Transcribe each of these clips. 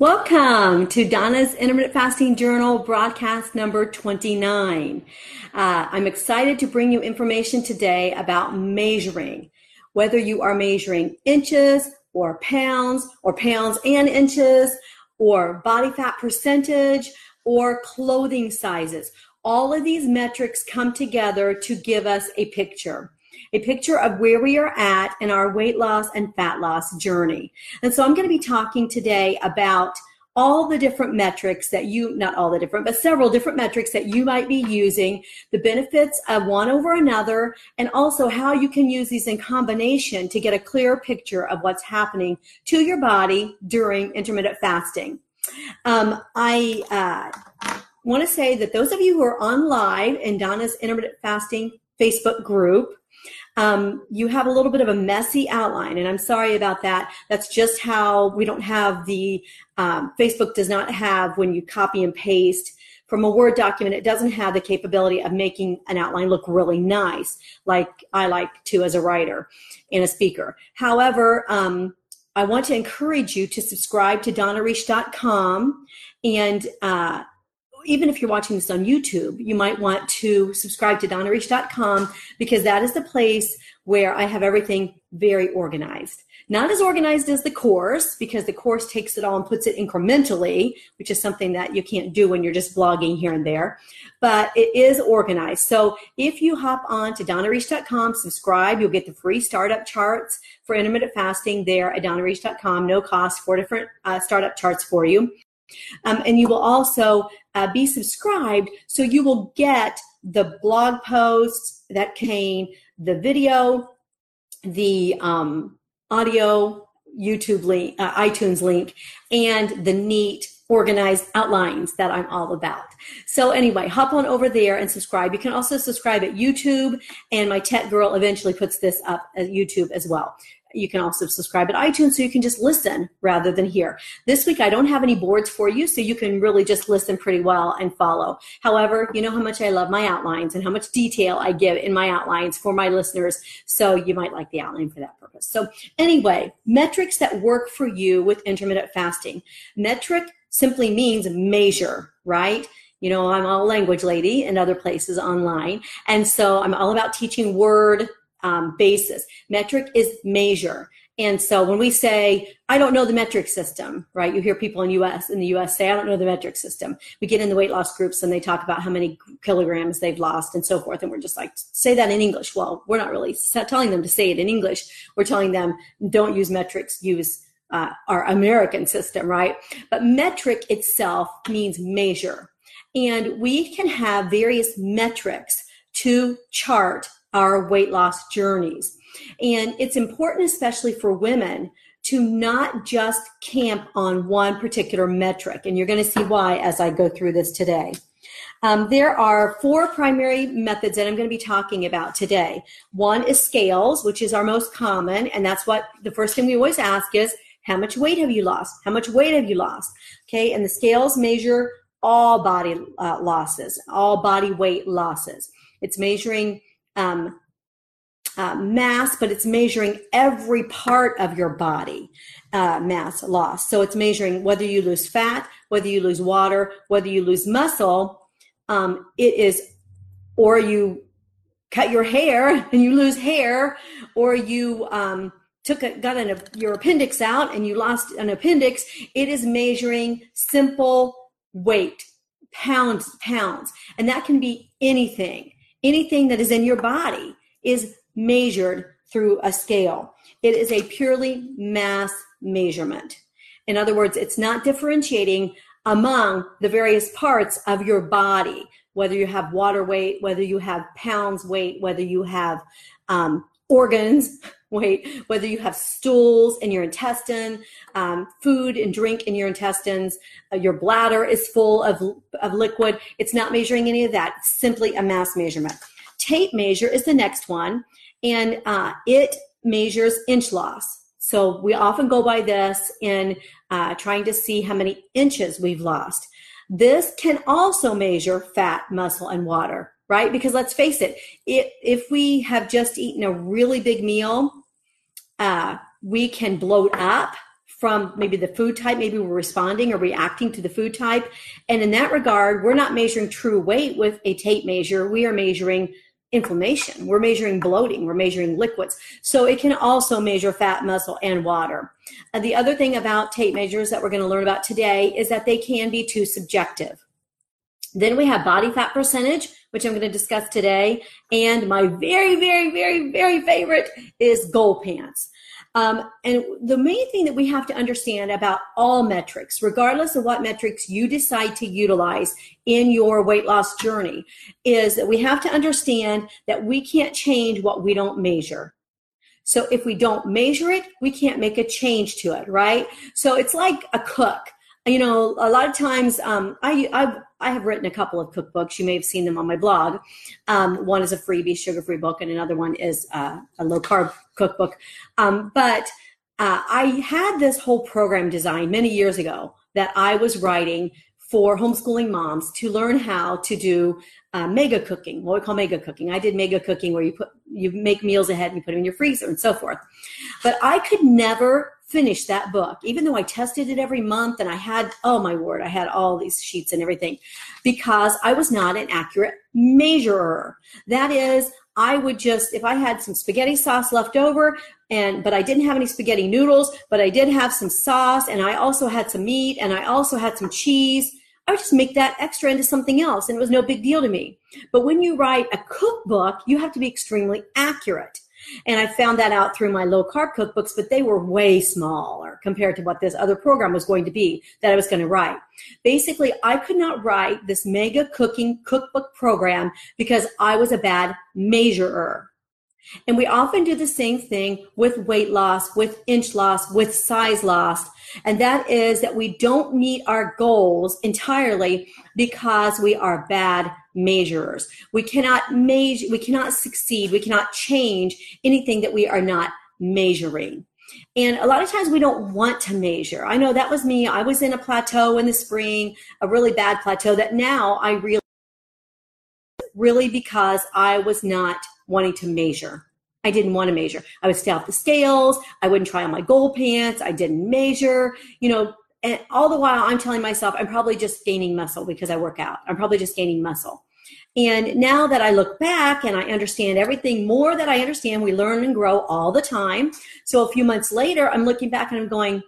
Welcome to Donna's Intermittent Fasting Journal broadcast number 29. Uh, I'm excited to bring you information today about measuring, whether you are measuring inches or pounds or pounds and inches or body fat percentage or clothing sizes. All of these metrics come together to give us a picture a picture of where we are at in our weight loss and fat loss journey. And so I'm going to be talking today about all the different metrics that you, not all the different, but several different metrics that you might be using, the benefits of one over another, and also how you can use these in combination to get a clear picture of what's happening to your body during intermittent fasting. Um, I uh, want to say that those of you who are on live in Donna's intermittent fasting Facebook group, um, you have a little bit of a messy outline, and I'm sorry about that. That's just how we don't have the um, Facebook does not have when you copy and paste from a Word document. It doesn't have the capability of making an outline look really nice, like I like to as a writer and a speaker. However, um, I want to encourage you to subscribe to donnareish.com and uh, even if you're watching this on YouTube, you might want to subscribe to donnareish.com because that is the place where I have everything very organized. Not as organized as the course because the course takes it all and puts it incrementally, which is something that you can't do when you're just blogging here and there. But it is organized. So if you hop on to donnareish.com, subscribe, you'll get the free startup charts for intermittent fasting there at donnareish.com. No cost, four different uh, startup charts for you. Um, and you will also uh, be subscribed so you will get the blog posts that came, the video, the um, audio, YouTube link, uh, iTunes link, and the neat organized outlines that I'm all about. So anyway, hop on over there and subscribe. You can also subscribe at YouTube, and my tech girl eventually puts this up at YouTube as well. You can also subscribe at iTunes so you can just listen rather than hear. This week I don't have any boards for you, so you can really just listen pretty well and follow. However, you know how much I love my outlines and how much detail I give in my outlines for my listeners, so you might like the outline for that purpose. So anyway, metrics that work for you with intermittent fasting. Metric simply means measure, right? You know, I'm a language lady in other places online. And so I'm all about teaching word um, basis. Metric is measure. And so when we say, I don't know the metric system, right? You hear people in US, in the US say, I don't know the metric system. We get in the weight loss groups and they talk about how many kilograms they've lost and so forth. And we're just like, say that in English. Well, we're not really telling them to say it in English. We're telling them, don't use metrics, use uh, our American system, right? But metric itself means measure. And we can have various metrics to chart our weight loss journeys. And it's important, especially for women, to not just camp on one particular metric. And you're going to see why as I go through this today. Um, there are four primary methods that I'm going to be talking about today. One is scales, which is our most common, and that's what the first thing we always ask is, how much weight have you lost? How much weight have you lost? Okay, and the scales measure all body uh, losses, all body weight losses. It's measuring um, uh, mass, but it's measuring every part of your body uh, mass loss. So it's measuring whether you lose fat, whether you lose water, whether you lose muscle. Um, it is, or you cut your hair and you lose hair, or you um, took a, got an, your appendix out and you lost an appendix. It is measuring simple weight, pounds, pounds, and that can be anything anything that is in your body is measured through a scale. It is a purely mass measurement. In other words, it's not differentiating among the various parts of your body, whether you have water weight, whether you have pounds weight, whether you have um, organs weight, whether you have stools in your intestine, um, food and drink in your intestines, uh, your bladder is full of, of liquid. It's not measuring any of that, it's simply a mass measurement. Tape measure is the next one, and uh, it measures inch loss. So we often go by this in uh, trying to see how many inches we've lost. This can also measure fat, muscle, and water right? Because let's face it, it if we have just eaten a really big meal, uh, we can bloat up from maybe the food type. Maybe we're responding or reacting to the food type. And in that regard, we're not measuring true weight with a tape measure. We are measuring inflammation. We're measuring bloating. We're measuring liquids. So it can also measure fat, muscle, and water. And the other thing about tape measures that we're going to learn about today is that they can be too subjective. Then we have body fat percentage, which I'm going to discuss today. And my very, very, very, very favorite is goal pants. Um, and the main thing that we have to understand about all metrics, regardless of what metrics you decide to utilize in your weight loss journey, is that we have to understand that we can't change what we don't measure. So if we don't measure it, we can't make a change to it, right? So it's like a cook you know, a lot of times um, I, I've, I have written a couple of cookbooks. You may have seen them on my blog. Um, one is a freebie, sugar free book, and another one is uh, a low carb cookbook. Um, but uh, I had this whole program designed many years ago that I was writing for homeschooling moms to learn how to do uh, mega cooking, what we call mega cooking. I did mega cooking where you put you make meals ahead and you put them in your freezer and so forth. But I could never finish that book, even though I tested it every month and I had, oh my word, I had all these sheets and everything because I was not an accurate measurer. That is, I would just, if I had some spaghetti sauce left over and, but I didn't have any spaghetti noodles, but I did have some sauce and I also had some meat and I also had some cheese. I would just make that extra into something else and it was no big deal to me. But when you write a cookbook, you have to be extremely accurate. And I found that out through my low carb cookbooks, but they were way smaller compared to what this other program was going to be that I was going to write. Basically, I could not write this mega cooking cookbook program because I was a bad measurer. And we often do the same thing with weight loss, with inch loss, with size loss. And that is that we don't meet our goals entirely because we are bad measurers. We cannot measure, we cannot succeed, we cannot change anything that we are not measuring. And a lot of times we don't want to measure. I know that was me. I was in a plateau in the spring, a really bad plateau that now I really, really because I was not wanting to measure. I didn't want to measure. I would stay off the scales. I wouldn't try on my gold pants. I didn't measure. You know, and all the while I'm telling myself I'm probably just gaining muscle because I work out. I'm probably just gaining muscle. And now that I look back and I understand everything more that I understand, we learn and grow all the time. So a few months later, I'm looking back and I'm going,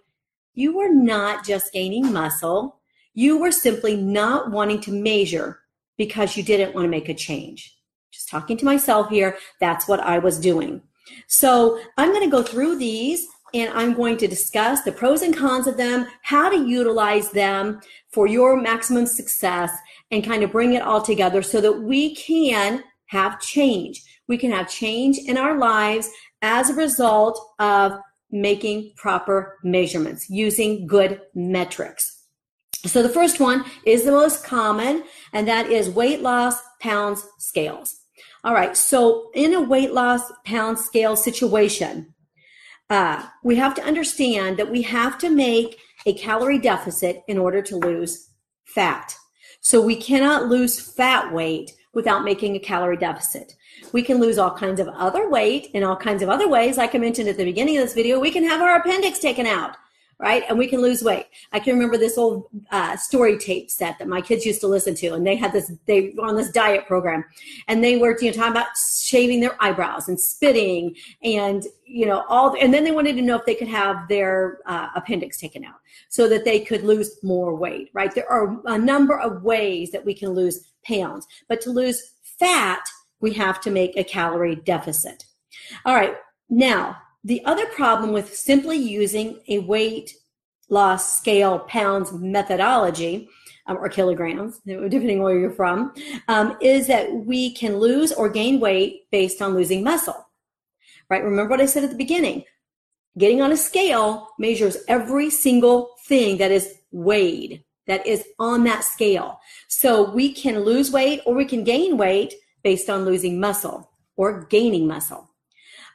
you were not just gaining muscle. You were simply not wanting to measure because you didn't want to make a change. Just talking to myself here, that's what I was doing. So I'm going to go through these and I'm going to discuss the pros and cons of them, how to utilize them for your maximum success, and kind of bring it all together so that we can have change. We can have change in our lives as a result of making proper measurements using good metrics. So the first one is the most common, and that is weight loss pounds scales. All right, so in a weight loss pound scale situation, uh, we have to understand that we have to make a calorie deficit in order to lose fat. So we cannot lose fat weight without making a calorie deficit. We can lose all kinds of other weight in all kinds of other ways. Like I mentioned at the beginning of this video, we can have our appendix taken out right? And we can lose weight. I can remember this old uh, story tape set that my kids used to listen to, and they had this, they were on this diet program, and they were, you know, talking about shaving their eyebrows and spitting and, you know, all, and then they wanted to know if they could have their uh, appendix taken out so that they could lose more weight, right? There are a number of ways that we can lose pounds, but to lose fat, we have to make a calorie deficit. All right. Now, the other problem with simply using a weight loss scale pounds methodology um, or kilograms, depending where you're from, um, is that we can lose or gain weight based on losing muscle. Right? Remember what I said at the beginning. Getting on a scale measures every single thing that is weighed, that is on that scale. So we can lose weight or we can gain weight based on losing muscle or gaining muscle.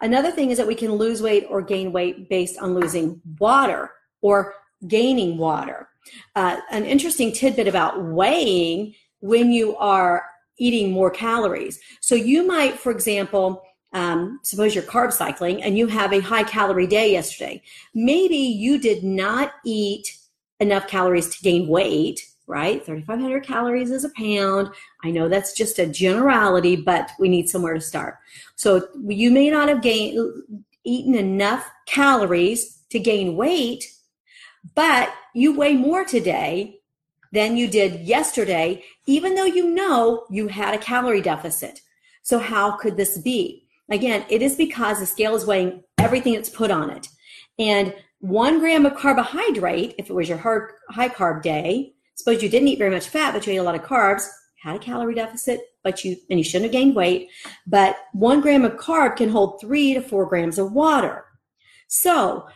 Another thing is that we can lose weight or gain weight based on losing water or gaining water. Uh, an interesting tidbit about weighing when you are eating more calories. So you might, for example, um, suppose you're carb cycling and you have a high calorie day yesterday. Maybe you did not eat enough calories to gain weight, right? 3,500 calories is a pound. I know that's just a generality, but we need somewhere to start. So you may not have gained, eaten enough calories to gain weight, but you weigh more today than you did yesterday, even though you know you had a calorie deficit. So how could this be? Again, it is because the scale is weighing everything that's put on it. And one gram of carbohydrate, if it was your high carb day, suppose you didn't eat very much fat, but you ate a lot of carbs, had a calorie deficit, but you, and you shouldn't have gained weight. But one gram of carb can hold three to four grams of water. So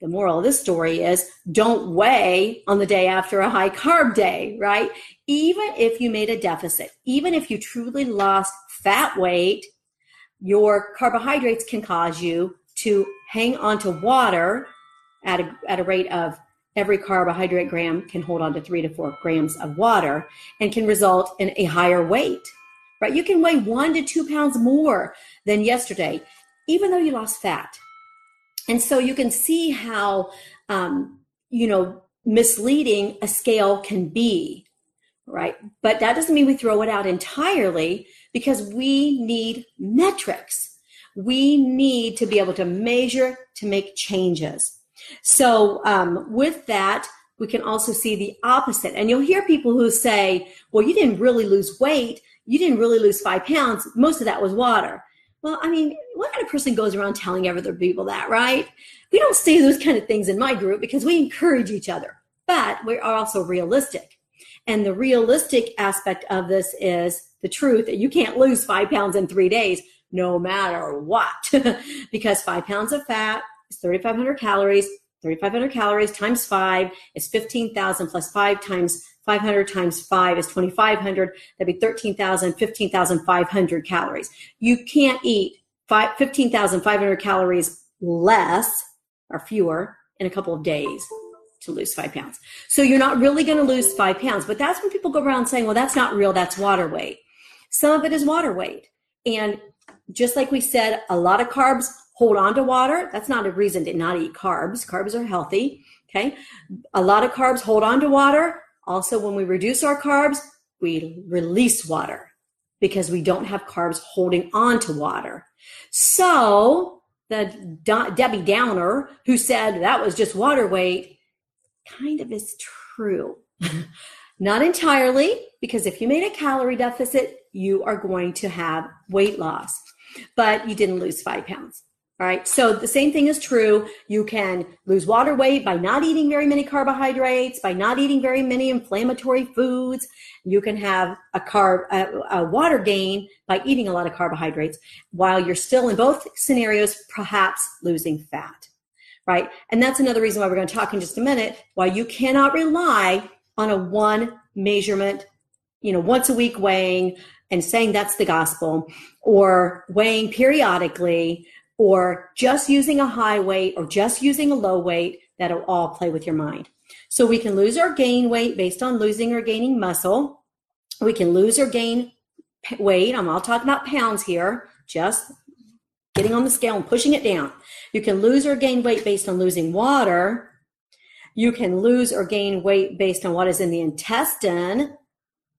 the moral of this story is don't weigh on the day after a high carb day, right? Even if you made a deficit, even if you truly lost fat weight, your carbohydrates can cause you to hang on to water at a, at a rate of every carbohydrate gram can hold on to three to four grams of water and can result in a higher weight, right? You can weigh one to two pounds more than yesterday, even though you lost fat. And so you can see how, um, you know, misleading a scale can be, right? But that doesn't mean we throw it out entirely because we need metrics. We need to be able to measure to make changes. So um, with that, we can also see the opposite. And you'll hear people who say, well, you didn't really lose weight. You didn't really lose five pounds. Most of that was water. Well, I mean, what kind of person goes around telling other people that, right? We don't say those kind of things in my group because we encourage each other, but we are also realistic. And the realistic aspect of this is the truth that you can't lose five pounds in three days, no matter what, because five pounds of fat is 3,500 calories. 3,500 calories times five is 15,000 plus five times 500 times 5 is 2,500. That'd be 13,000, 15,500 calories. You can't eat 15,500 calories less or fewer in a couple of days to lose five pounds. So you're not really going to lose five pounds. But that's when people go around saying, well, that's not real. That's water weight. Some of it is water weight. And just like we said, a lot of carbs hold on to water. That's not a reason to not eat carbs. Carbs are healthy. Okay. A lot of carbs hold on to water. Also, when we reduce our carbs, we release water because we don't have carbs holding on to water. So the Debbie Downer who said that was just water weight kind of is true. Not entirely, because if you made a calorie deficit, you are going to have weight loss, but you didn't lose five pounds. All right. So the same thing is true. You can lose water weight by not eating very many carbohydrates, by not eating very many inflammatory foods. You can have a carb, a, a water gain by eating a lot of carbohydrates while you're still in both scenarios, perhaps losing fat. Right. And that's another reason why we're going to talk in just a minute why you cannot rely on a one measurement, you know, once a week weighing and saying that's the gospel or weighing periodically or just using a high weight or just using a low weight, that'll all play with your mind. So we can lose or gain weight based on losing or gaining muscle. We can lose or gain weight. I'm all talking about pounds here, just getting on the scale and pushing it down. You can lose or gain weight based on losing water. You can lose or gain weight based on what is in the intestine,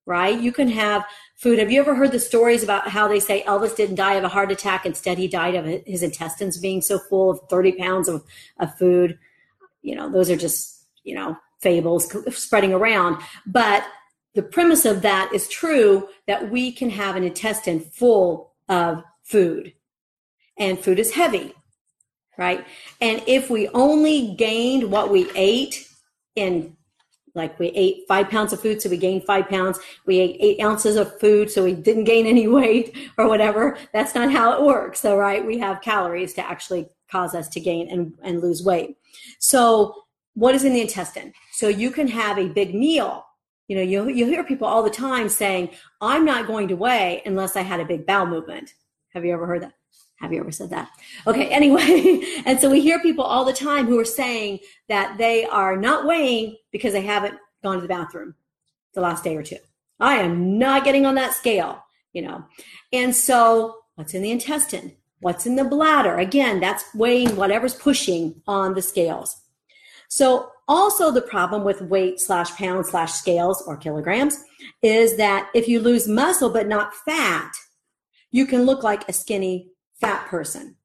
right? You can have food. Have you ever heard the stories about how they say Elvis didn't die of a heart attack? Instead, he died of his intestines being so full of 30 pounds of, of food. You know, those are just, you know, fables spreading around. But the premise of that is true that we can have an intestine full of food and food is heavy, right? And if we only gained what we ate in like we ate five pounds of food, so we gained five pounds. We ate eight ounces of food, so we didn't gain any weight or whatever. That's not how it works. So, right, we have calories to actually cause us to gain and, and lose weight. So, what is in the intestine? So, you can have a big meal. You know, you, you hear people all the time saying, I'm not going to weigh unless I had a big bowel movement. Have you ever heard that? Have you ever said that? Okay, anyway. and so we hear people all the time who are saying that they are not weighing because they haven't gone to the bathroom the last day or two. I am not getting on that scale, you know. And so what's in the intestine, what's in the bladder. Again, that's weighing whatever's pushing on the scales. So also the problem with weight slash pound slash scales or kilograms is that if you lose muscle but not fat, you can look like a skinny fat person.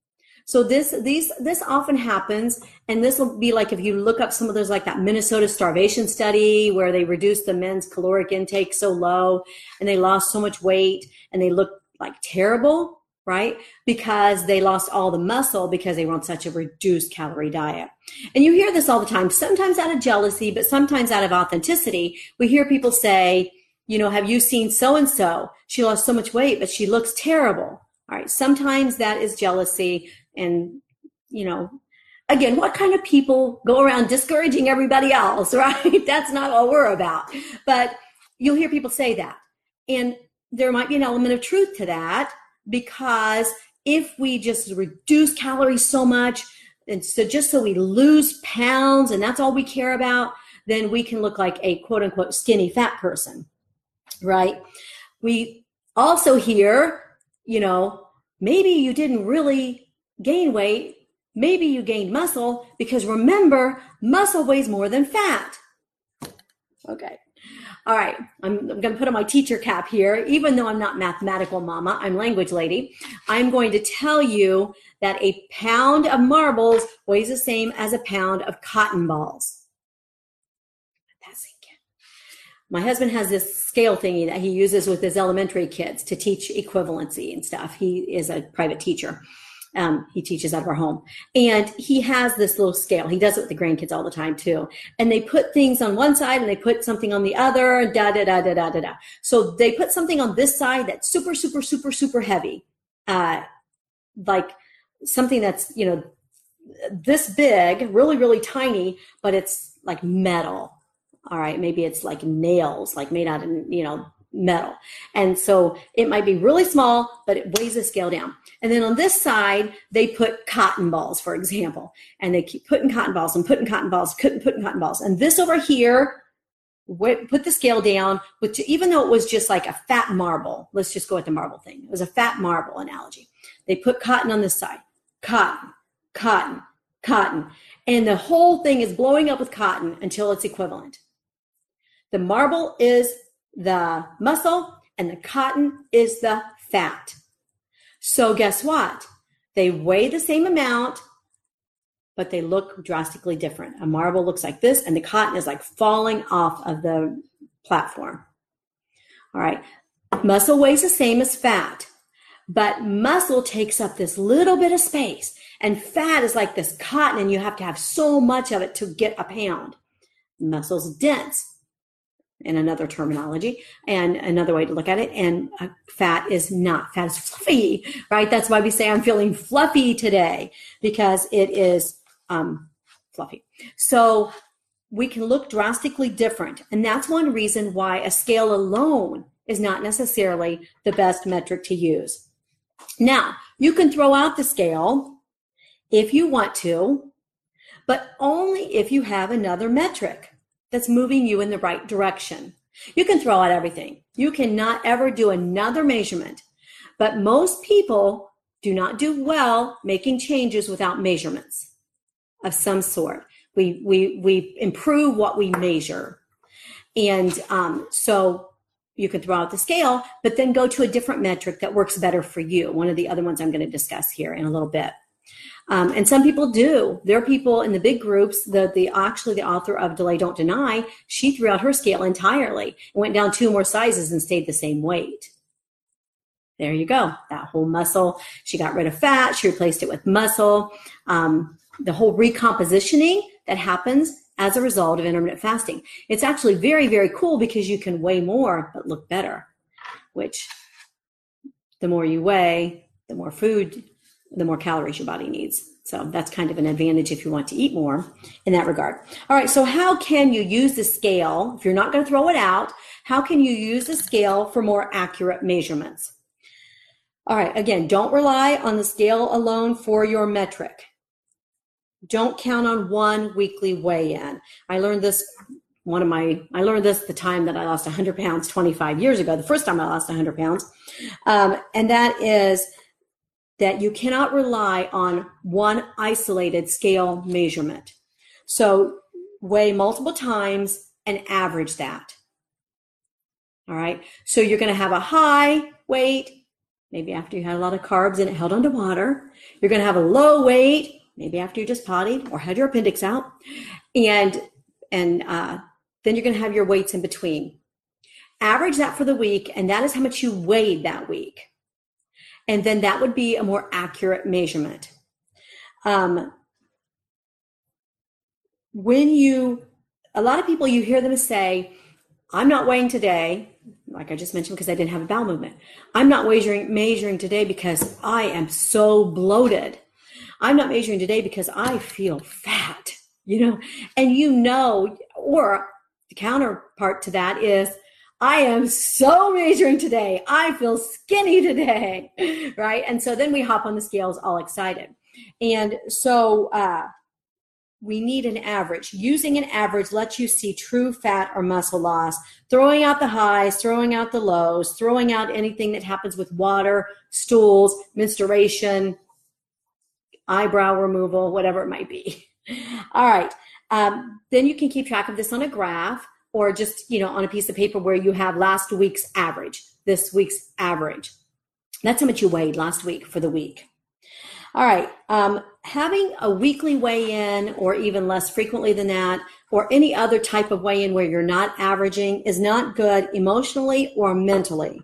So this these this often happens, and this will be like if you look up some of those like that Minnesota starvation study where they reduced the men's caloric intake so low and they lost so much weight and they look like terrible, right? Because they lost all the muscle because they were on such a reduced calorie diet. And you hear this all the time, sometimes out of jealousy, but sometimes out of authenticity. We hear people say, you know, have you seen so and so? She lost so much weight, but she looks terrible. All right. Sometimes that is jealousy and you know again what kind of people go around discouraging everybody else right? That's not all we're about. But you'll hear people say that. And there might be an element of truth to that because if we just reduce calories so much and so just so we lose pounds and that's all we care about then we can look like a quote unquote skinny fat person right? We also hear you know maybe you didn't really gain weight, maybe you gained muscle because remember, muscle weighs more than fat. Okay. All right. I'm, I'm going to put on my teacher cap here. Even though I'm not mathematical mama, I'm language lady. I'm going to tell you that a pound of marbles weighs the same as a pound of cotton balls. My husband has this scale thingy that he uses with his elementary kids to teach equivalency and stuff. He is a private teacher. Um, he teaches out of our home. And he has this little scale. He does it with the grandkids all the time too. And they put things on one side and they put something on the other, da da da da da da da. So they put something on this side that's super, super, super, super heavy. Uh, like something that's, you know, this big, really, really tiny, but it's like metal. All right. Maybe it's like nails, like made out of, you know, metal. And so it might be really small, but it weighs the scale down. And then on this side, they put cotton balls, for example, and they keep putting cotton balls and putting cotton balls, putting, putting cotton balls. And this over here, put the scale down, which even though it was just like a fat marble, let's just go with the marble thing. It was a fat marble analogy. They put cotton on this side, cotton, cotton, cotton. And the whole thing is blowing up with cotton until it's equivalent. The marble is the muscle and the cotton is the fat. So guess what? They weigh the same amount, but they look drastically different. A marble looks like this and the cotton is like falling off of the platform. All right. Muscle weighs the same as fat, but muscle takes up this little bit of space and fat is like this cotton and you have to have so much of it to get a pound. Muscle's dense in another terminology and another way to look at it. And uh, fat is not fat is fluffy, right? That's why we say I'm feeling fluffy today because it is um, fluffy. So we can look drastically different. And that's one reason why a scale alone is not necessarily the best metric to use. Now, you can throw out the scale if you want to, but only if you have another metric that's moving you in the right direction. You can throw out everything. You cannot ever do another measurement. But most people do not do well making changes without measurements of some sort. We, we, we improve what we measure. And um, so you can throw out the scale, but then go to a different metric that works better for you. One of the other ones I'm going to discuss here in a little bit. Um, and some people do. There are people in the big groups. The the actually the author of Delay Don't Deny, she threw out her scale entirely and went down two more sizes and stayed the same weight. There you go. That whole muscle. She got rid of fat. She replaced it with muscle. Um, the whole recompositioning that happens as a result of intermittent fasting. It's actually very, very cool because you can weigh more but look better, which the more you weigh, the more food the more calories your body needs. So that's kind of an advantage if you want to eat more in that regard. All right. So how can you use the scale? If you're not going to throw it out, how can you use the scale for more accurate measurements? All right. Again, don't rely on the scale alone for your metric. Don't count on one weekly weigh in. I learned this one of my i learned this the time that i lost 100 pounds 25 years ago the first time i lost 100 pounds um, and that is that you cannot rely on one isolated scale measurement. So weigh multiple times and average that. All right. So you're going to have a high weight, maybe after you had a lot of carbs and it held onto water. You're going to have a low weight, maybe after you just pottied or had your appendix out. And, and, uh, then you're going to have your weights in between. Average that for the week, and that is how much you weighed that week. And then that would be a more accurate measurement. Um, when you, a lot of people, you hear them say, I'm not weighing today, like I just mentioned, because I didn't have a bowel movement. I'm not measuring, measuring today because I am so bloated. I'm not measuring today because I feel fat, you know, and you know, or the counterpart to that is, I am so measuring today. I feel skinny today. Right. And so then we hop on the scales all excited. And so, uh, we need an average. Using an average lets you see true fat or muscle loss, throwing out the highs, throwing out the lows, throwing out anything that happens with water, stools, menstruation, eyebrow removal, whatever it might be. All right. Um, then you can keep track of this on a graph or just, you know, on a piece of paper where you have last week's average, this week's average. That's how much you weighed last week for the week. All right. Um, having a weekly weigh in or even less frequently than that or any other type of weigh in where you're not averaging is not good emotionally or mentally.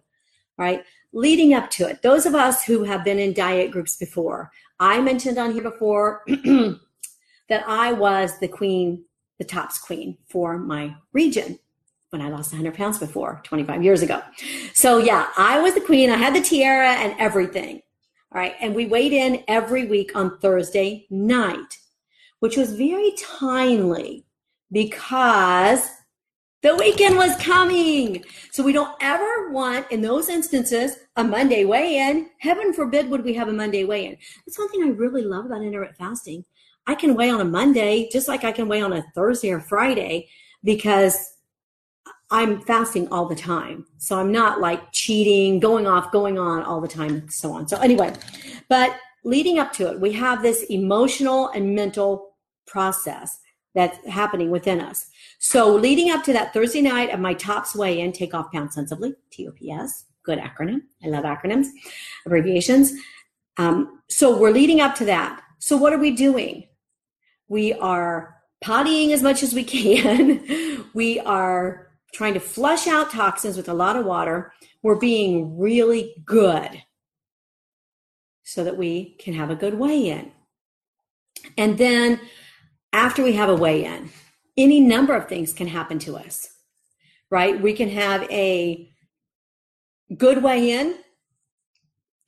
Right. Leading up to it, those of us who have been in diet groups before, I mentioned on here before that I was the queen the tops queen for my region when I lost 100 pounds before 25 years ago. So yeah, I was the queen. I had the tiara and everything. All right. And we weighed in every week on Thursday night, which was very timely because the weekend was coming. So we don't ever want, in those instances, a Monday weigh in. Heaven forbid would we have a Monday weigh in. That's one thing I really love about intermittent fasting I can weigh on a Monday just like I can weigh on a Thursday or Friday because I'm fasting all the time. So I'm not like cheating, going off, going on all the time, so on. So, anyway, but leading up to it, we have this emotional and mental process that's happening within us. So, leading up to that Thursday night of my tops weigh in, take off pound sensibly, TOPS, good acronym. I love acronyms, abbreviations. Um, so, we're leading up to that. So, what are we doing? We are pottying as much as we can. we are trying to flush out toxins with a lot of water. We're being really good so that we can have a good weigh in. And then after we have a weigh in, any number of things can happen to us, right? We can have a good weigh in,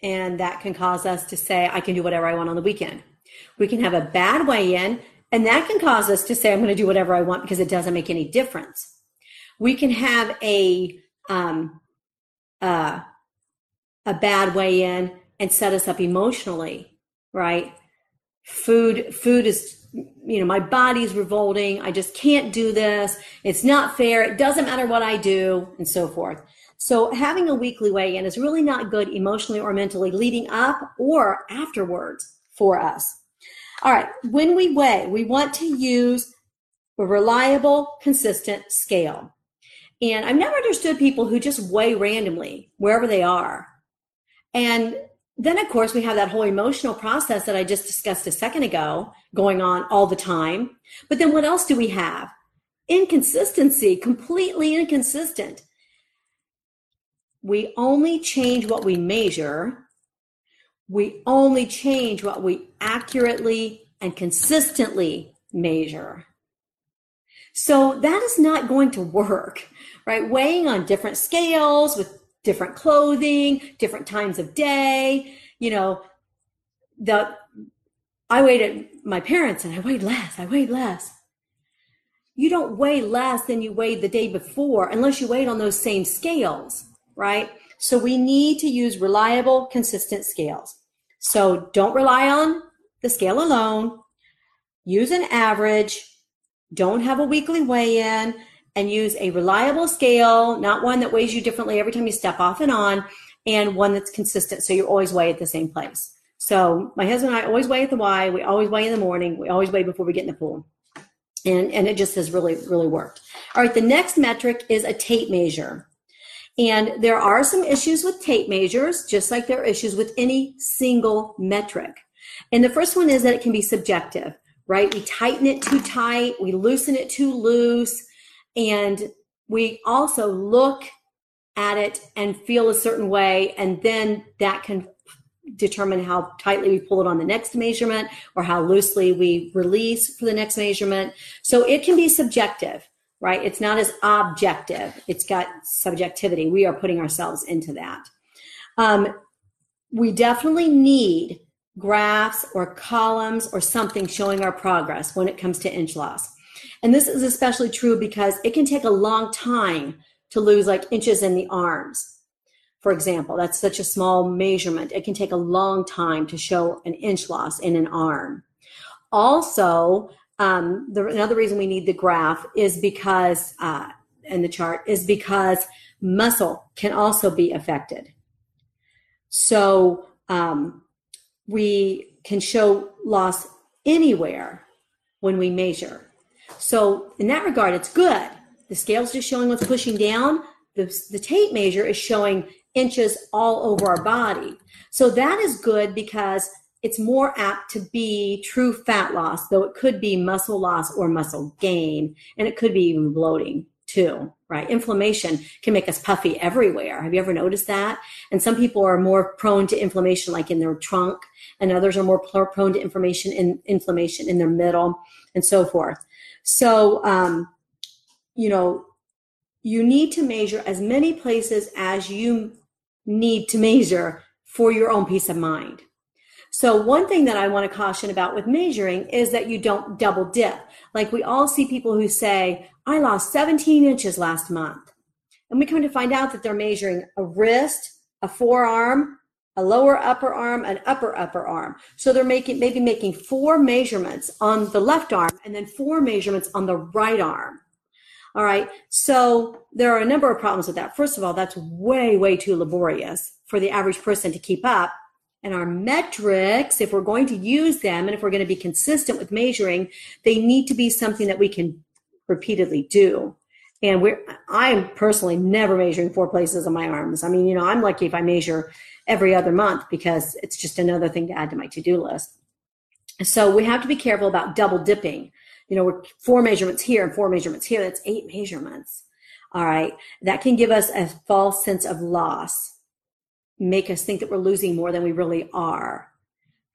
and that can cause us to say, I can do whatever I want on the weekend. We can have a bad weigh in, and that can cause us to say, I'm going to do whatever I want because it doesn't make any difference. We can have a, um, uh, a bad weigh in and set us up emotionally, right? Food, food is, you know, my body's revolting. I just can't do this. It's not fair. It doesn't matter what I do and so forth. So having a weekly weigh in is really not good emotionally or mentally leading up or afterwards for us. All right, when we weigh, we want to use a reliable, consistent scale. And I've never understood people who just weigh randomly wherever they are. And then, of course, we have that whole emotional process that I just discussed a second ago going on all the time. But then what else do we have? Inconsistency, completely inconsistent. We only change what we measure we only change what we accurately and consistently measure. So that is not going to work, right? Weighing on different scales with different clothing, different times of day, you know, the, I weighed at my parents and I weighed less, I weighed less. You don't weigh less than you weighed the day before unless you weighed on those same scales, right? So we need to use reliable, consistent scales. So don't rely on the scale alone. Use an average. Don't have a weekly weigh in and use a reliable scale, not one that weighs you differently every time you step off and on, and one that's consistent so you always weigh at the same place. So my husband and I always weigh at the Y. We always weigh in the morning. We always weigh before we get in the pool. And, and it just has really, really worked. All right. The next metric is a tape measure. And there are some issues with tape measures, just like there are issues with any single metric. And the first one is that it can be subjective, right? We tighten it too tight, we loosen it too loose, and we also look at it and feel a certain way, and then that can determine how tightly we pull it on the next measurement or how loosely we release for the next measurement. So it can be subjective, right? It's not as objective. It's got subjectivity. We are putting ourselves into that. Um, we definitely need graphs or columns or something showing our progress when it comes to inch loss. And this is especially true because it can take a long time to lose like inches in the arms for example. That's such a small measurement. It can take a long time to show an inch loss in an arm. Also, um, the, another reason we need the graph is because, uh, in the chart, is because muscle can also be affected. So um, we can show loss anywhere when we measure. So in that regard, it's good. The scale's just showing what's pushing down. The, the tape measure is showing inches all over our body. So that is good because it's more apt to be true fat loss, though it could be muscle loss or muscle gain, and it could be even bloating too, right? Inflammation can make us puffy everywhere. Have you ever noticed that? And some people are more prone to inflammation, like in their trunk, and others are more prone to inflammation in inflammation in their middle, and so forth. So, um, you know, you need to measure as many places as you need to measure for your own peace of mind. So one thing that I want to caution about with measuring is that you don't double dip. Like we all see people who say, I lost 17 inches last month. And we come to find out that they're measuring a wrist, a forearm, a lower upper arm, an upper upper arm. So they're making, maybe making four measurements on the left arm and then four measurements on the right arm. All right. So there are a number of problems with that. First of all, that's way, way too laborious for the average person to keep up. And our metrics, if we're going to use them and if we're going to be consistent with measuring, they need to be something that we can repeatedly do. And we're, I'm personally never measuring four places on my arms. I mean, you know, I'm lucky if I measure every other month because it's just another thing to add to my to-do list. So we have to be careful about double dipping you know, we're four measurements here and four measurements here. That's eight measurements. All right. That can give us a false sense of loss, make us think that we're losing more than we really are.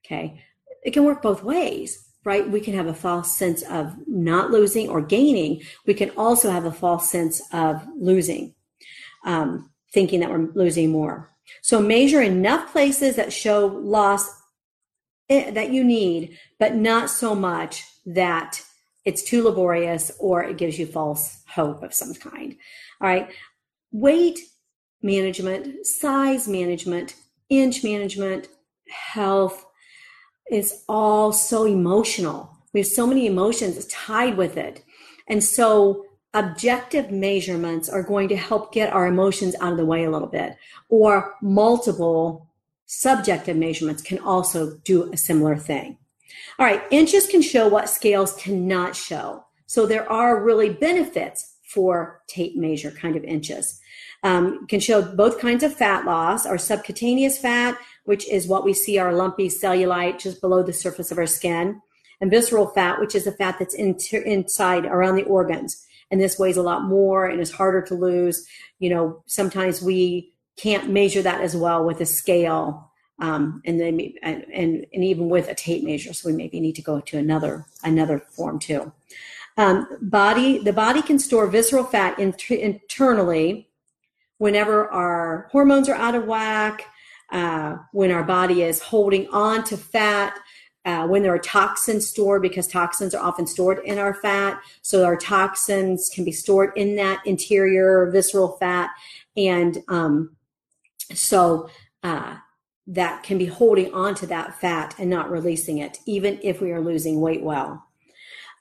Okay. It can work both ways, right? We can have a false sense of not losing or gaining. We can also have a false sense of losing, um, thinking that we're losing more. So measure enough places that show loss eh, that you need, but not so much that it's too laborious or it gives you false hope of some kind. All right. Weight management, size management, inch management, health is all so emotional. We have so many emotions tied with it. And so objective measurements are going to help get our emotions out of the way a little bit or multiple subjective measurements can also do a similar thing. All right, inches can show what scales cannot show. So there are really benefits for tape measure kind of inches. Um, can show both kinds of fat loss, our subcutaneous fat, which is what we see our lumpy cellulite just below the surface of our skin, and visceral fat, which is the fat that's in inside around the organs. And this weighs a lot more and is harder to lose. You know, sometimes we can't measure that as well with a scale um, and then and, and, and even with a tape measure. So we maybe need to go to another another form too. Um, body the body can store visceral fat in, internally whenever our hormones are out of whack, uh, when our body is holding on to fat. Uh, when there are toxins stored, because toxins are often stored in our fat. So our toxins can be stored in that interior visceral fat. And um, so uh, that can be holding on to that fat and not releasing it, even if we are losing weight well.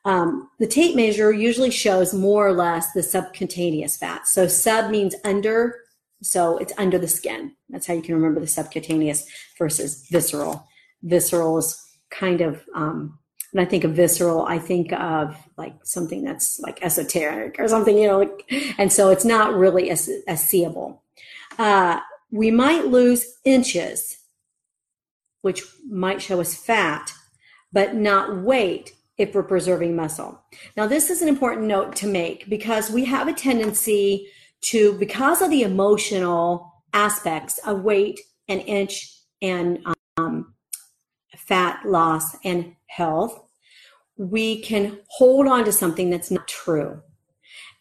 Um, the tape measure usually shows more or less the subcutaneous fat. So sub means under, so it's under the skin. That's how you can remember the subcutaneous versus visceral visceral is kind of um, when I think of visceral, I think of like something that's like esoteric or something, you know, like, and so it's not really as, as seeable. Uh, we might lose inches, which might show us fat, but not weight if we're preserving muscle. Now, this is an important note to make because we have a tendency to, because of the emotional aspects of weight and inch and um, fat loss and health, we can hold on to something that's not true.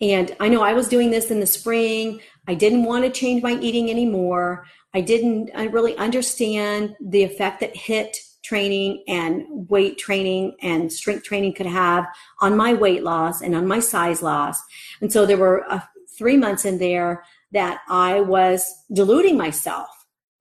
And I know I was doing this in the spring. I didn't want to change my eating anymore. I didn't I really understand the effect that HIIT training and weight training and strength training could have on my weight loss and on my size loss. And so there were uh, three months in there that I was deluding myself,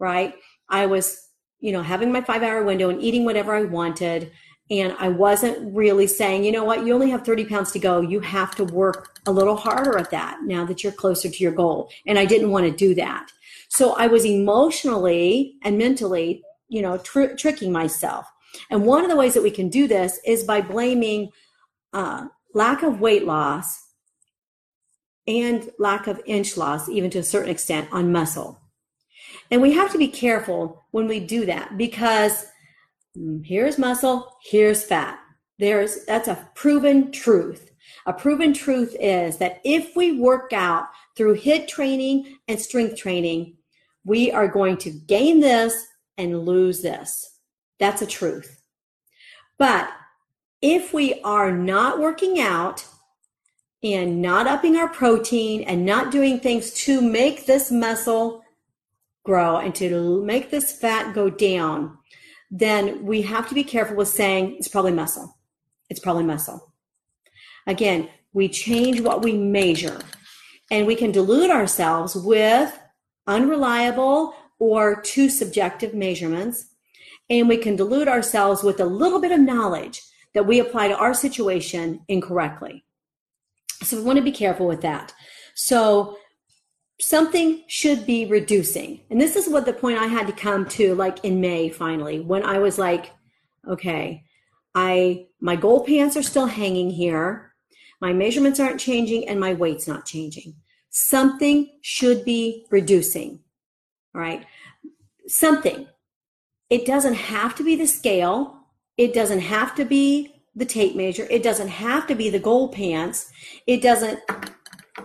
right? I was, you know, having my five hour window and eating whatever I wanted and I wasn't really saying, you know what, you only have 30 pounds to go. You have to work a little harder at that now that you're closer to your goal. And I didn't want to do that. So I was emotionally and mentally, you know, tr- tricking myself. And one of the ways that we can do this is by blaming uh, lack of weight loss and lack of inch loss, even to a certain extent, on muscle. And we have to be careful when we do that because Mm, here's muscle, here's fat. There's that's a proven truth. A proven truth is that if we work out through HIIT training and strength training, we are going to gain this and lose this. That's a truth. But if we are not working out and not upping our protein and not doing things to make this muscle grow and to make this fat go down, then we have to be careful with saying it's probably muscle. It's probably muscle. Again, we change what we measure and we can delude ourselves with unreliable or two subjective measurements. And we can delude ourselves with a little bit of knowledge that we apply to our situation incorrectly. So we want to be careful with that. So something should be reducing. And this is what the point I had to come to like in May finally when I was like okay, I my gold pants are still hanging here. My measurements aren't changing and my weight's not changing. Something should be reducing. Right? Something. It doesn't have to be the scale. It doesn't have to be the tape measure. It doesn't have to be the gold pants. It doesn't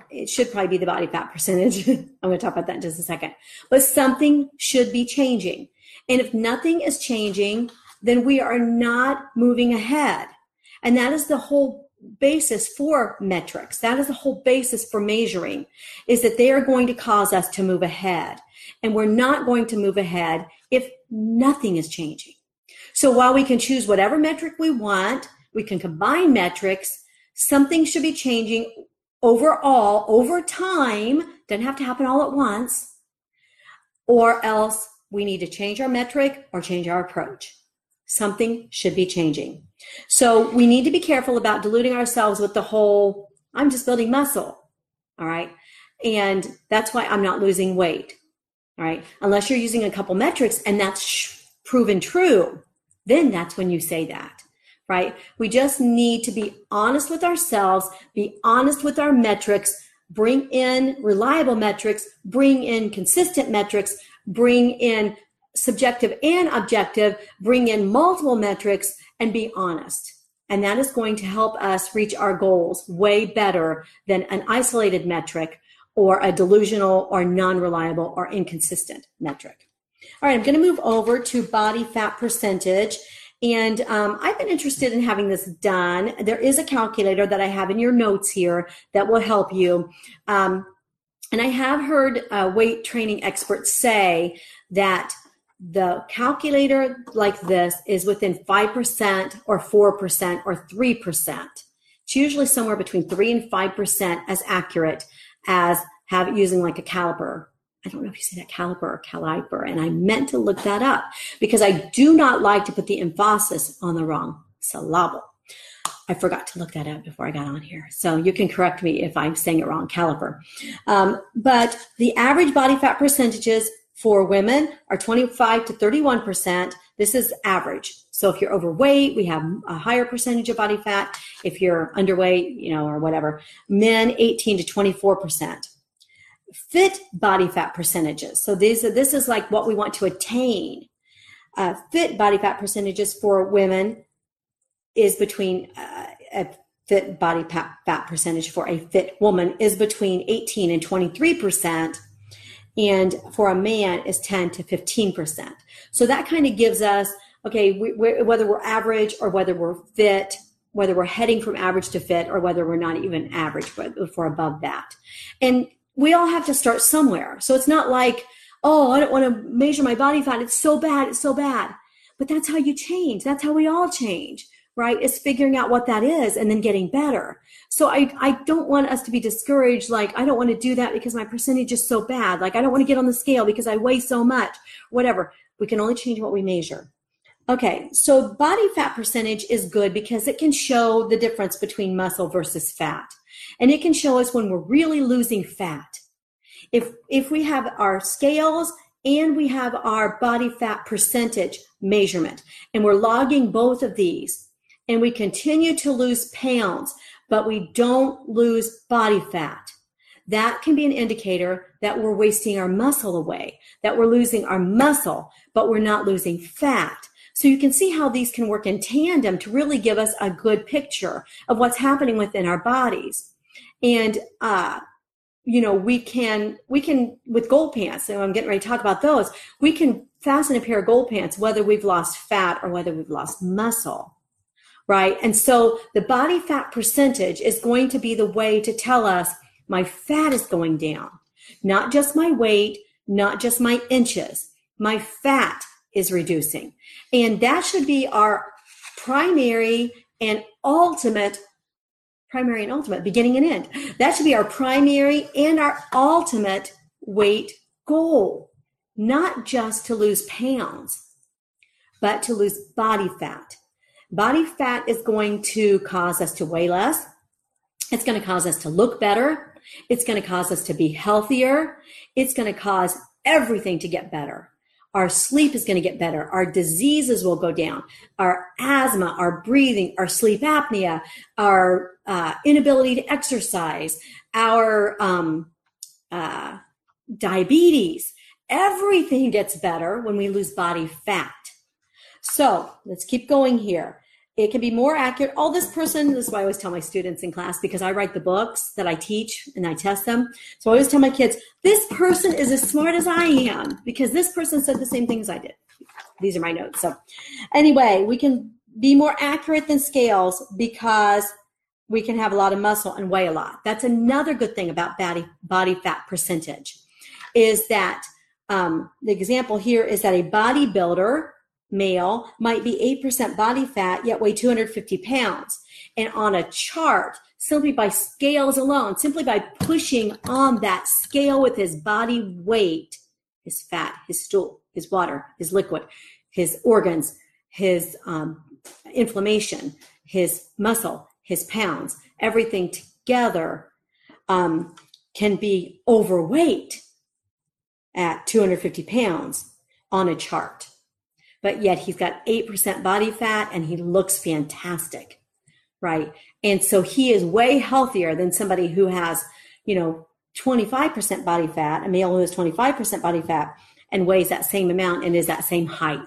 it should probably be the body fat percentage. I'm going to talk about that in just a second. But something should be changing. And if nothing is changing, then we are not moving ahead. And that is the whole basis for metrics. That is the whole basis for measuring is that they are going to cause us to move ahead. And we're not going to move ahead if nothing is changing. So while we can choose whatever metric we want, we can combine metrics, something should be changing overall, over time, doesn't have to happen all at once, or else we need to change our metric or change our approach. Something should be changing. So we need to be careful about deluding ourselves with the whole, I'm just building muscle. All right. And that's why I'm not losing weight. All right. Unless you're using a couple metrics and that's proven true, then that's when you say that right? We just need to be honest with ourselves, be honest with our metrics, bring in reliable metrics, bring in consistent metrics, bring in subjective and objective, bring in multiple metrics, and be honest. And that is going to help us reach our goals way better than an isolated metric or a delusional or non reliable or inconsistent metric. All right, I'm going to move over to body fat percentage. And um, I've been interested in having this done. There is a calculator that I have in your notes here that will help you. Um, and I have heard uh, weight training experts say that the calculator like this is within 5% or 4% or 3%. It's usually somewhere between 3 and 5% as accurate as have using like a caliper I don't know if you say that caliper or caliper. And I meant to look that up because I do not like to put the emphasis on the wrong syllable. I forgot to look that up before I got on here. So you can correct me if I'm saying it wrong, caliper. Um, but the average body fat percentages for women are 25 to 31%. This is average. So if you're overweight, we have a higher percentage of body fat. If you're underweight, you know, or whatever, men 18 to 24%. Fit body fat percentages. So these this is like what we want to attain. Uh, fit body fat percentages for women is between uh, a fit body fat percentage for a fit woman is between 18 and 23 percent and for a man is 10 to 15%. So that kind of gives us, okay, we, whether we're average or whether we're fit, whether we're heading from average to fit or whether we're not even average, but if we're above that. And we all have to start somewhere. So it's not like, oh, I don't want to measure my body fat. It's so bad. It's so bad. But that's how you change. That's how we all change right is figuring out what that is and then getting better. So i i don't want us to be discouraged like i don't want to do that because my percentage is so bad. Like i don't want to get on the scale because i weigh so much whatever. We can only change what we measure. Okay so body fat percentage is good because it can show the difference between muscle versus fat. And it can show us when we're really losing fat. If if we have our scales and we have our body fat percentage measurement and we're logging both of these and we continue to lose pounds, but we don't lose body fat, that can be an indicator that we're wasting our muscle away, that we're losing our muscle, but we're not losing fat. So you can see how these can work in tandem to really give us a good picture of what's happening within our bodies. And, uh, you know, we can, we can, with gold pants, and I'm getting ready to talk about those, we can fasten a pair of gold pants, whether we've lost fat or whether we've lost muscle right? And so the body fat percentage is going to be the way to tell us my fat is going down, not just my weight, not just my inches. My fat is reducing. And that should be our primary and ultimate primary and ultimate beginning and end. That should be our primary and our ultimate weight goal, not just to lose pounds, but to lose body fat. Body fat is going to cause us to weigh less. It's going to cause us to look better. It's going to cause us to be healthier. It's going to cause everything to get better. Our sleep is going to get better. Our diseases will go down. Our asthma, our breathing, our sleep apnea, our uh, inability to exercise, our um, uh, diabetes, everything gets better when we lose body fat. So let's keep going here. It can be more accurate. All this person, this is why I always tell my students in class because I write the books that I teach and I test them. So I always tell my kids, this person is as smart as I am because this person said the same things I did. These are my notes. So anyway, we can be more accurate than scales because we can have a lot of muscle and weigh a lot. That's another good thing about body, body fat percentage is that um, the example here is that a bodybuilder male might be 8% body fat, yet weigh 250 pounds. And on a chart, simply by scales alone, simply by pushing on that scale with his body weight, his fat, his stool, his water, his liquid, his organs, his um, inflammation, his muscle, his pounds, everything together um, can be overweight at 250 pounds on a chart but yet he's got 8% body fat and he looks fantastic. Right. And so he is way healthier than somebody who has, you know, 25% body fat, a male who has 25% body fat and weighs that same amount and is that same height.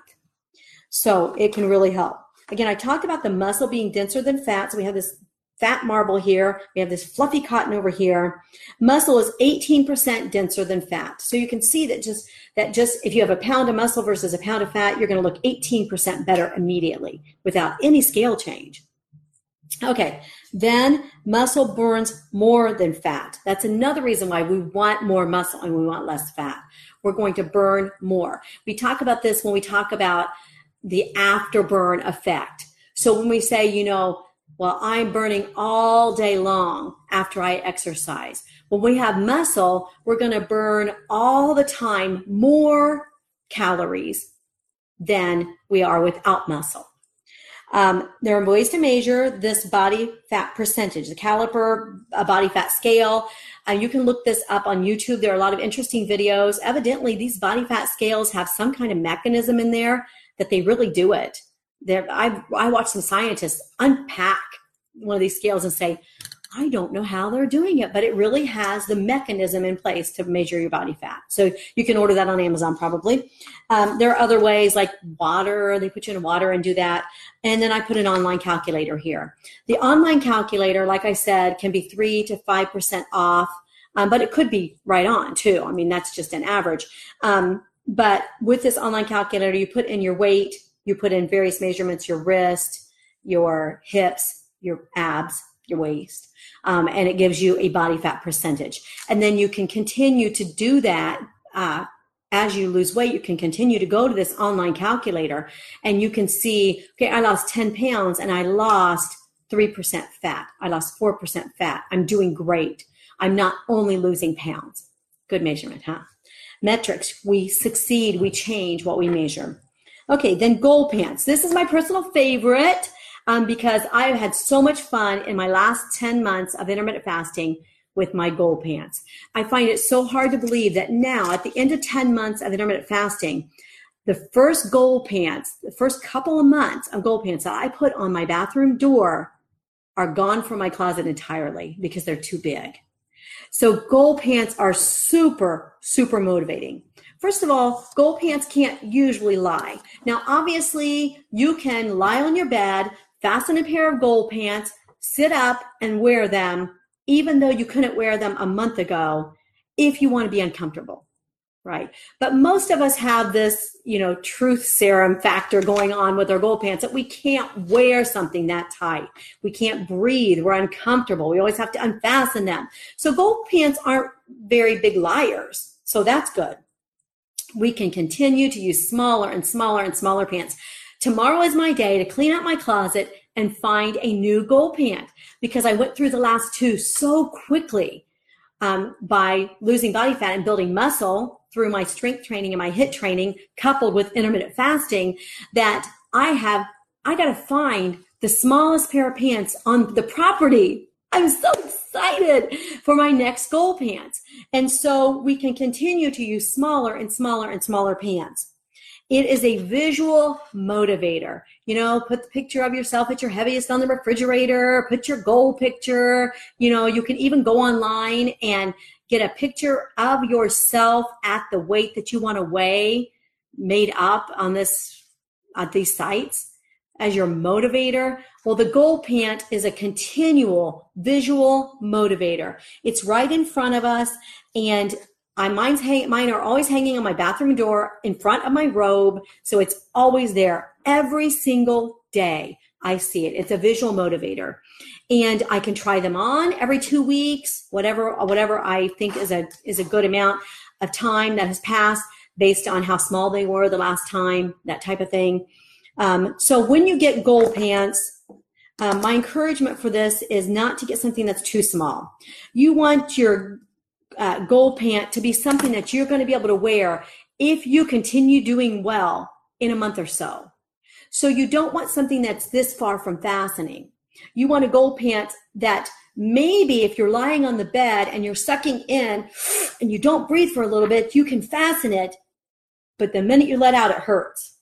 So it can really help. Again, I talked about the muscle being denser than fat. So we have this fat marble here. We have this fluffy cotton over here. Muscle is 18% denser than fat. So you can see that just that just if you have a pound of muscle versus a pound of fat, you're going to look 18% better immediately without any scale change. Okay, then muscle burns more than fat. That's another reason why we want more muscle and we want less fat. We're going to burn more. We talk about this when we talk about the afterburn effect. So when we say, you know, well, I'm burning all day long after I exercise. When we have muscle, we're going to burn all the time more calories than we are without muscle. Um, there are ways to measure this body fat percentage, the caliper, a body fat scale. Uh, you can look this up on YouTube. There are a lot of interesting videos. Evidently, these body fat scales have some kind of mechanism in there that they really do it. There, I I watch some scientists unpack one of these scales and say, I don't know how they're doing it, but it really has the mechanism in place to measure your body fat. So you can order that on Amazon probably. Um, there are other ways like water, they put you in water and do that. And then I put an online calculator here. The online calculator, like I said, can be three to 5% off, um, but it could be right on too. I mean, that's just an average. Um, but with this online calculator, you put in your weight, you put in various measurements, your wrist, your hips, your abs, your waist, um, and it gives you a body fat percentage. And then you can continue to do that uh, as you lose weight. You can continue to go to this online calculator, and you can see, okay, I lost 10 pounds, and I lost 3% fat. I lost 4% fat. I'm doing great. I'm not only losing pounds. Good measurement, huh? Metrics, we succeed, we change what we measure. Okay, then goal pants. This is my personal favorite um, because I've had so much fun in my last 10 months of intermittent fasting with my goal pants. I find it so hard to believe that now, at the end of 10 months of intermittent fasting, the first goal pants, the first couple of months of goal pants that I put on my bathroom door are gone from my closet entirely because they're too big. So goal pants are super, super motivating. First of all, gold pants can't usually lie. Now, obviously, you can lie on your bed, fasten a pair of gold pants, sit up and wear them, even though you couldn't wear them a month ago, if you want to be uncomfortable. Right. But most of us have this, you know, truth serum factor going on with our gold pants that we can't wear something that tight. We can't breathe. We're uncomfortable. We always have to unfasten them. So gold pants aren't very big liars. So that's good. We can continue to use smaller and smaller and smaller pants. Tomorrow is my day to clean out my closet and find a new gold pant because I went through the last two so quickly um, by losing body fat and building muscle through my strength training and my HIIT training coupled with intermittent fasting that I have, I got to find the smallest pair of pants on the property. I'm so excited for my next goal pants. And so we can continue to use smaller and smaller and smaller pants. It is a visual motivator. You know, put the picture of yourself at your heaviest on the refrigerator, put your goal picture. You know, you can even go online and get a picture of yourself at the weight that you want to weigh made up on this at these sites as your motivator. Well, the goal pant is a continual visual motivator. It's right in front of us and I mine's hang, mine are always hanging on my bathroom door in front of my robe, so it's always there every single day. I see it. It's a visual motivator, and I can try them on every two weeks, whatever whatever I think is a is a good amount of time that has passed based on how small they were the last time, that type of thing. Um, so when you get goal pants, um, my encouragement for this is not to get something that's too small. You want your uh, goal pant to be something that you're going to be able to wear if you continue doing well in a month or so. So you don't want something that's this far from fastening. You want a goal pant that maybe if you're lying on the bed and you're sucking in and you don't breathe for a little bit, you can fasten it. But the minute you let out, it hurts.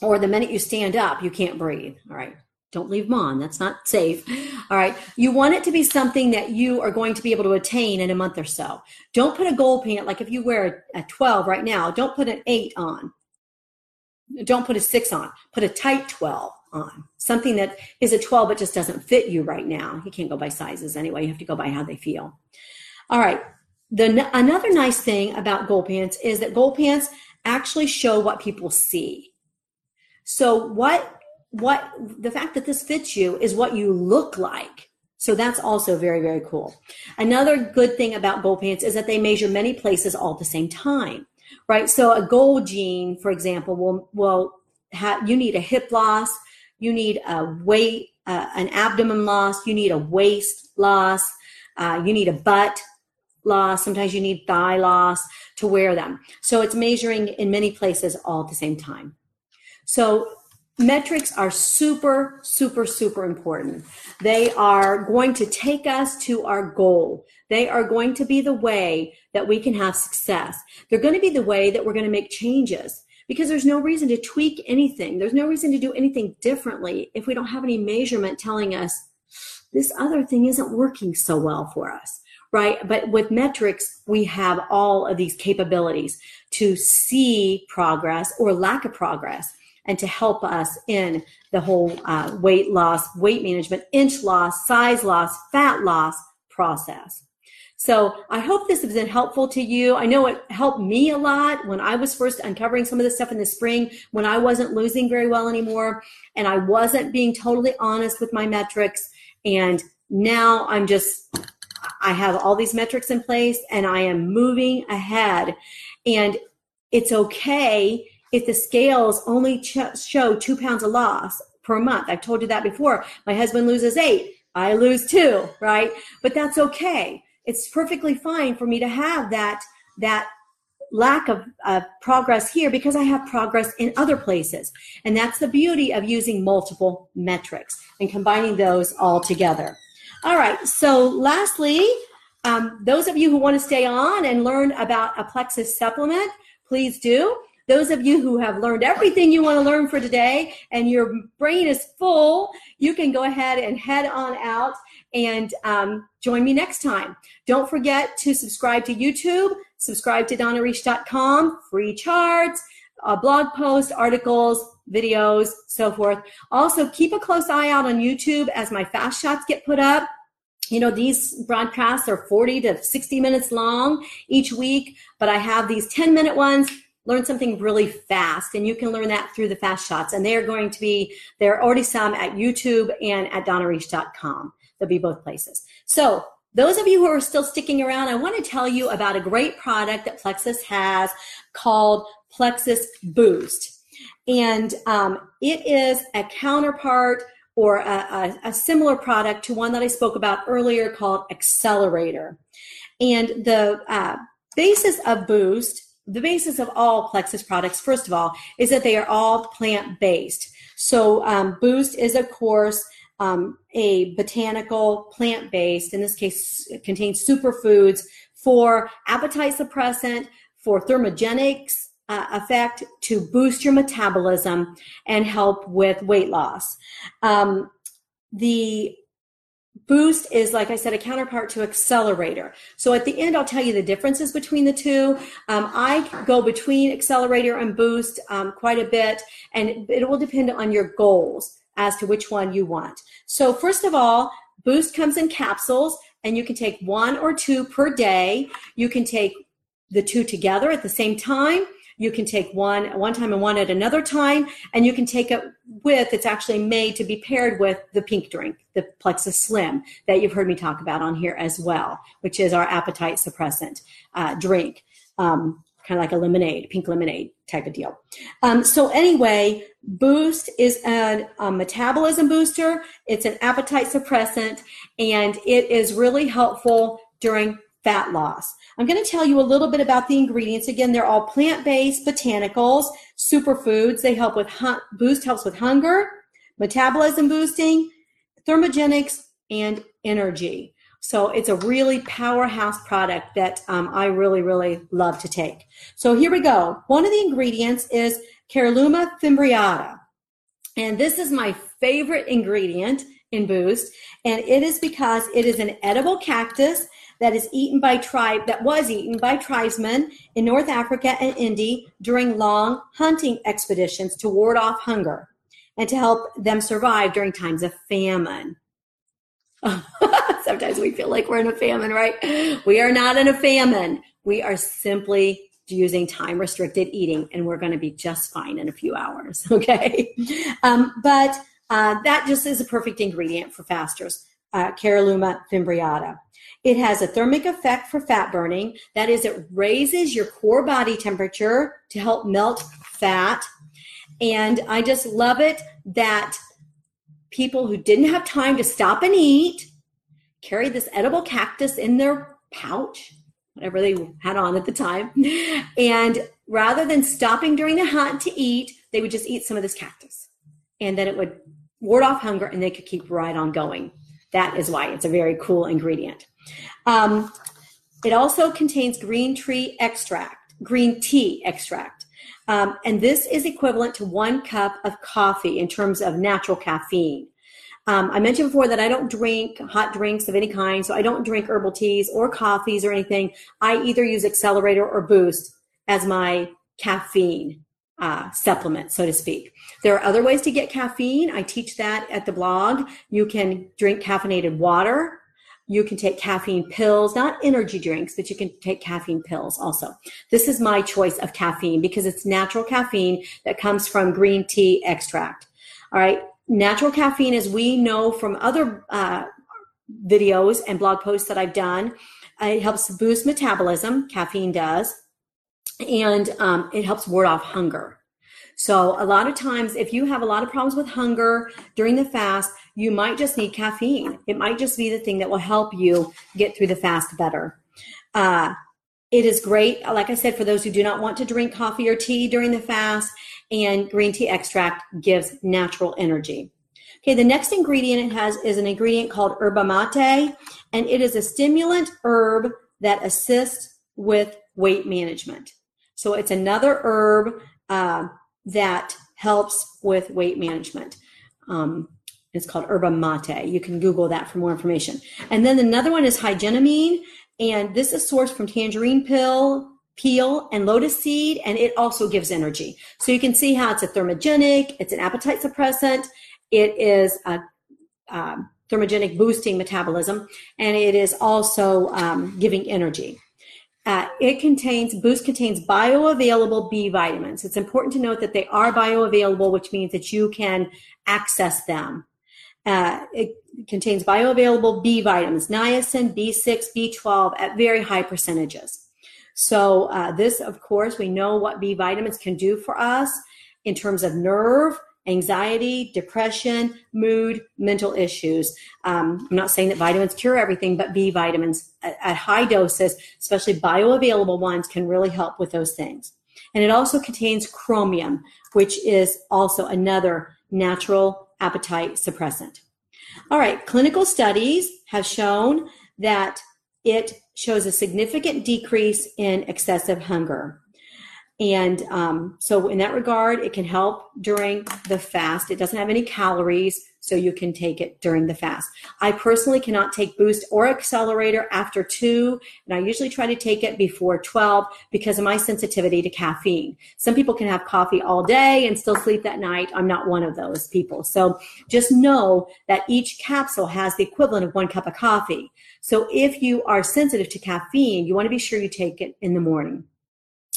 Or the minute you stand up, you can't breathe. All right. Don't leave them on. That's not safe. All right. You want it to be something that you are going to be able to attain in a month or so. Don't put a gold pant, like if you wear a 12 right now, don't put an 8 on. Don't put a 6 on. Put a tight 12 on. Something that is a 12 but just doesn't fit you right now. You can't go by sizes anyway. You have to go by how they feel. All right. The, another nice thing about gold pants is that gold pants actually show what people see. So what what the fact that this fits you is what you look like. So that's also very, very cool. Another good thing about goal pants is that they measure many places all at the same time, right? So a goal jean, for example, will, will have, you need a hip loss, you need a weight, uh, an abdomen loss, you need a waist loss, uh, you need a butt loss, sometimes you need thigh loss to wear them. So it's measuring in many places all at the same time. So metrics are super, super, super important. They are going to take us to our goal. They are going to be the way that we can have success. They're going to be the way that we're going to make changes. because there's no reason to tweak anything. There's no reason to do anything differently if we don't have any measurement telling us this other thing isn't working so well for us, right? But with metrics, we have all of these capabilities to see progress or lack of progress and to help us in the whole uh, weight loss, weight management, inch loss, size loss, fat loss process. So I hope this has been helpful to you. I know it helped me a lot when I was first uncovering some of this stuff in the spring when I wasn't losing very well anymore and I wasn't being totally honest with my metrics. And now I'm just, I have all these metrics in place and I am moving ahead. And it's okay if the scales only ch- show two pounds of loss per month. I've told you that before. My husband loses eight. I lose two, right? But that's okay it's perfectly fine for me to have that that lack of uh, progress here because I have progress in other places. And that's the beauty of using multiple metrics and combining those all together. All right. So lastly, um, those of you who want to stay on and learn about a Plexus supplement, please do. Those of you who have learned everything you want to learn for today and your brain is full, you can go ahead and head on out and um, join me next time. Don't forget to subscribe to YouTube, subscribe to donnareish.com, free charts, uh, blog posts, articles, videos, so forth. Also, keep a close eye out on YouTube as my fast shots get put up. You know, these broadcasts are 40 to 60 minutes long each week, but I have these 10 minute ones learn something really fast and you can learn that through the fast shots and they are going to be there are already some at youtube and at donnareish.com they'll be both places. So those of you who are still sticking around i want to tell you about a great product that plexus has called plexus boost. And um, it is a counterpart or a, a, a similar product to one that i spoke about earlier called accelerator. And the uh, basis of boost the basis of all Plexus products, first of all, is that they are all plant based. So, um, Boost is, of course, um, a botanical plant based, in this case, contains superfoods for appetite suppressant, for thermogenics uh, effect to boost your metabolism and help with weight loss. Um, the Boost is, like I said, a counterpart to Accelerator. So at the end, I'll tell you the differences between the two. Um, I go between Accelerator and Boost um, quite a bit, and it will depend on your goals as to which one you want. So first of all, Boost comes in capsules, and you can take one or two per day. You can take the two together at the same time you can take one at one time and one at another time, and you can take it with, it's actually made to be paired with the pink drink, the Plexus Slim that you've heard me talk about on here as well, which is our appetite suppressant uh, drink. Um, kind of like a lemonade, pink lemonade type of deal. Um, so anyway, Boost is a, a, metabolism booster. It's an appetite suppressant, and it is really helpful during fat loss. I'm going to tell you a little bit about the ingredients. Again, they're all plant-based botanicals, superfoods. They help with boost helps with hunger, metabolism boosting, thermogenics, and energy. So it's a really powerhouse product that um, I really, really love to take. So here we go. One of the ingredients is Caralluma fimbriata. And this is my favorite ingredient in Boost. And it is because it is an edible cactus that is eaten by tribe that was eaten by tribesmen in North Africa and India during long hunting expeditions to ward off hunger and to help them survive during times of famine. Sometimes we feel like we're in a famine, right? We are not in a famine. We are simply using time restricted eating, and we're going to be just fine in a few hours. Okay. Um, but uh, that just is a perfect ingredient for fasters, uh, Caralluma fimbriata. It has a thermic effect for fat burning. That is, it raises your core body temperature to help melt fat. And I just love it that people who didn't have time to stop and eat carry this edible cactus in their pouch, whatever they had on at the time. And rather than stopping during the hunt to eat, they would just eat some of this cactus. And then it would ward off hunger and they could keep right on going. That is why it's a very cool ingredient. Um, it also contains green tree extract, green tea extract. Um, and this is equivalent to one cup of coffee in terms of natural caffeine. Um, I mentioned before that I don't drink hot drinks of any kind, so I don't drink herbal teas or coffees or anything. I either use Accelerator or Boost as my caffeine uh, supplement, so to speak. There are other ways to get caffeine. I teach that at the blog. You can drink caffeinated water. You can take caffeine pills, not energy drinks, but you can take caffeine pills also. This is my choice of caffeine because it's natural caffeine that comes from green tea extract. All right. Natural caffeine, as we know from other uh, videos and blog posts that I've done, uh, it helps boost metabolism. Caffeine does and um, it helps ward off hunger. So a lot of times, if you have a lot of problems with hunger during the fast, you might just need caffeine. It might just be the thing that will help you get through the fast better. Uh, it is great, like I said, for those who do not want to drink coffee or tea during the fast, and green tea extract gives natural energy. Okay, the next ingredient it has is an ingredient called yerba mate, and it is a stimulant herb that assists with weight management. So it's another herb uh, that helps with weight management. Um, it's called yerba mate. You can Google that for more information. And then another one is higenamine, and this is sourced from tangerine pill, peel, and lotus seed, and it also gives energy. So you can see how it's a thermogenic, it's an appetite suppressant, it is a um, thermogenic boosting metabolism, and it is also um, giving energy. Uh, it contains, Boost contains bioavailable B vitamins. It's important to note that they are bioavailable, which means that you can access them. Uh, it contains bioavailable B vitamins, niacin, B6, B12 at very high percentages. So uh, this, of course, we know what B vitamins can do for us in terms of nerve, anxiety, depression, mood, mental issues. Um, I'm not saying that vitamins cure everything, but B vitamins at, at high doses, especially bioavailable ones, can really help with those things. And it also contains chromium, which is also another natural appetite suppressant. All right, clinical studies have shown that it shows a significant decrease in excessive hunger. And um, so, in that regard, it can help during the fast. It doesn't have any calories, so you can take it during the fast. I personally cannot take Boost or Accelerator after two, and I usually try to take it before 12 because of my sensitivity to caffeine. Some people can have coffee all day and still sleep that night. I'm not one of those people. So, just know that each capsule has the equivalent of one cup of coffee. So, if you are sensitive to caffeine, you want to be sure you take it in the morning.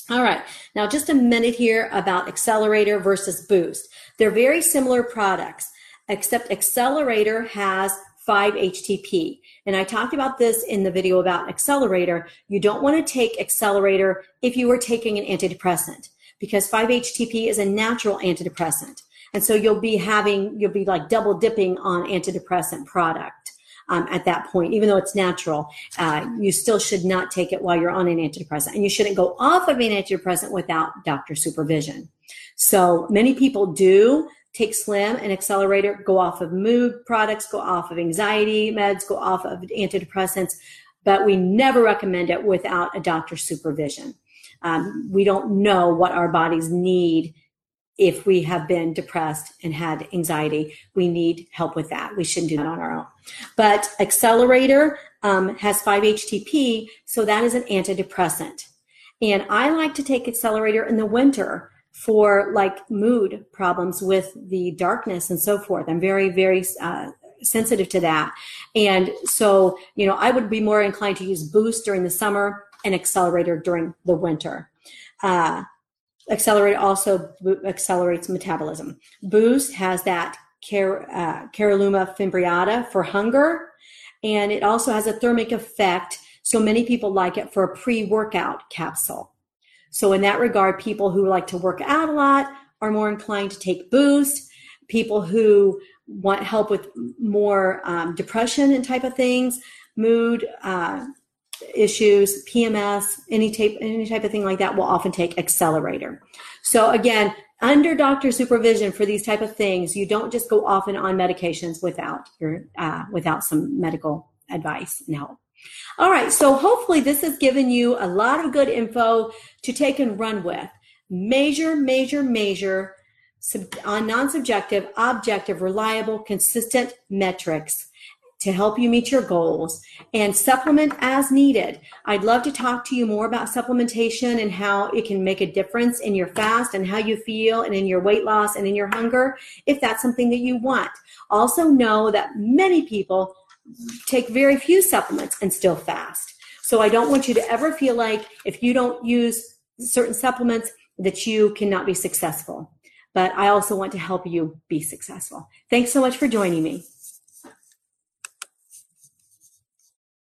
All right, now just a minute here about Accelerator versus Boost. They're very similar products, except Accelerator has 5-HTP. And I talked about this in the video about Accelerator. You don't want to take Accelerator if you are taking an antidepressant because 5-HTP is a natural antidepressant. And so you'll be having, you'll be like double dipping on antidepressant product um, at that point, even though it's natural. Uh, you still should not take it while you're on an antidepressant, and you shouldn't go off of an antidepressant without doctor supervision. So many people do take slim and accelerator go off of mood products go off of anxiety meds go off of antidepressants but we never recommend it without a doctor's supervision um, we don't know what our bodies need if we have been depressed and had anxiety, we need help with that. We shouldn't do that on our own. But Accelerator um, has 5-HTP, so that is an antidepressant. And I like to take Accelerator in the winter for like mood problems with the darkness and so forth. I'm very, very uh, sensitive to that. And so, you know, I would be more inclined to use Boost during the summer and Accelerator during the winter. Uh, also accelerates metabolism. Boost has that car, uh, fimbriata for hunger, and it also has a thermic effect. So many people like it for a pre-workout capsule. So in that regard, people who like to work out a lot are more inclined to take Boost. People who want help with more um, depression and type of things, mood, uh, issues, PMS, any type, any type of thing like that will often take accelerator. So again, under doctor supervision for these type of things, you don't just go off and on medications without your, uh, without some medical advice and help. All right. So hopefully this has given you a lot of good info to take and run with. measure, measure, uh, measure on non subjective, objective, reliable, consistent metrics to help you meet your goals and supplement as needed. I'd love to talk to you more about supplementation and how it can make a difference in your fast and how you feel and in your weight loss and in your hunger if that's something that you want. Also, know that many people take very few supplements and still fast. So I don't want you to ever feel like if you don't use certain supplements that you cannot be successful. But I also want to help you be successful. Thanks so much for joining me.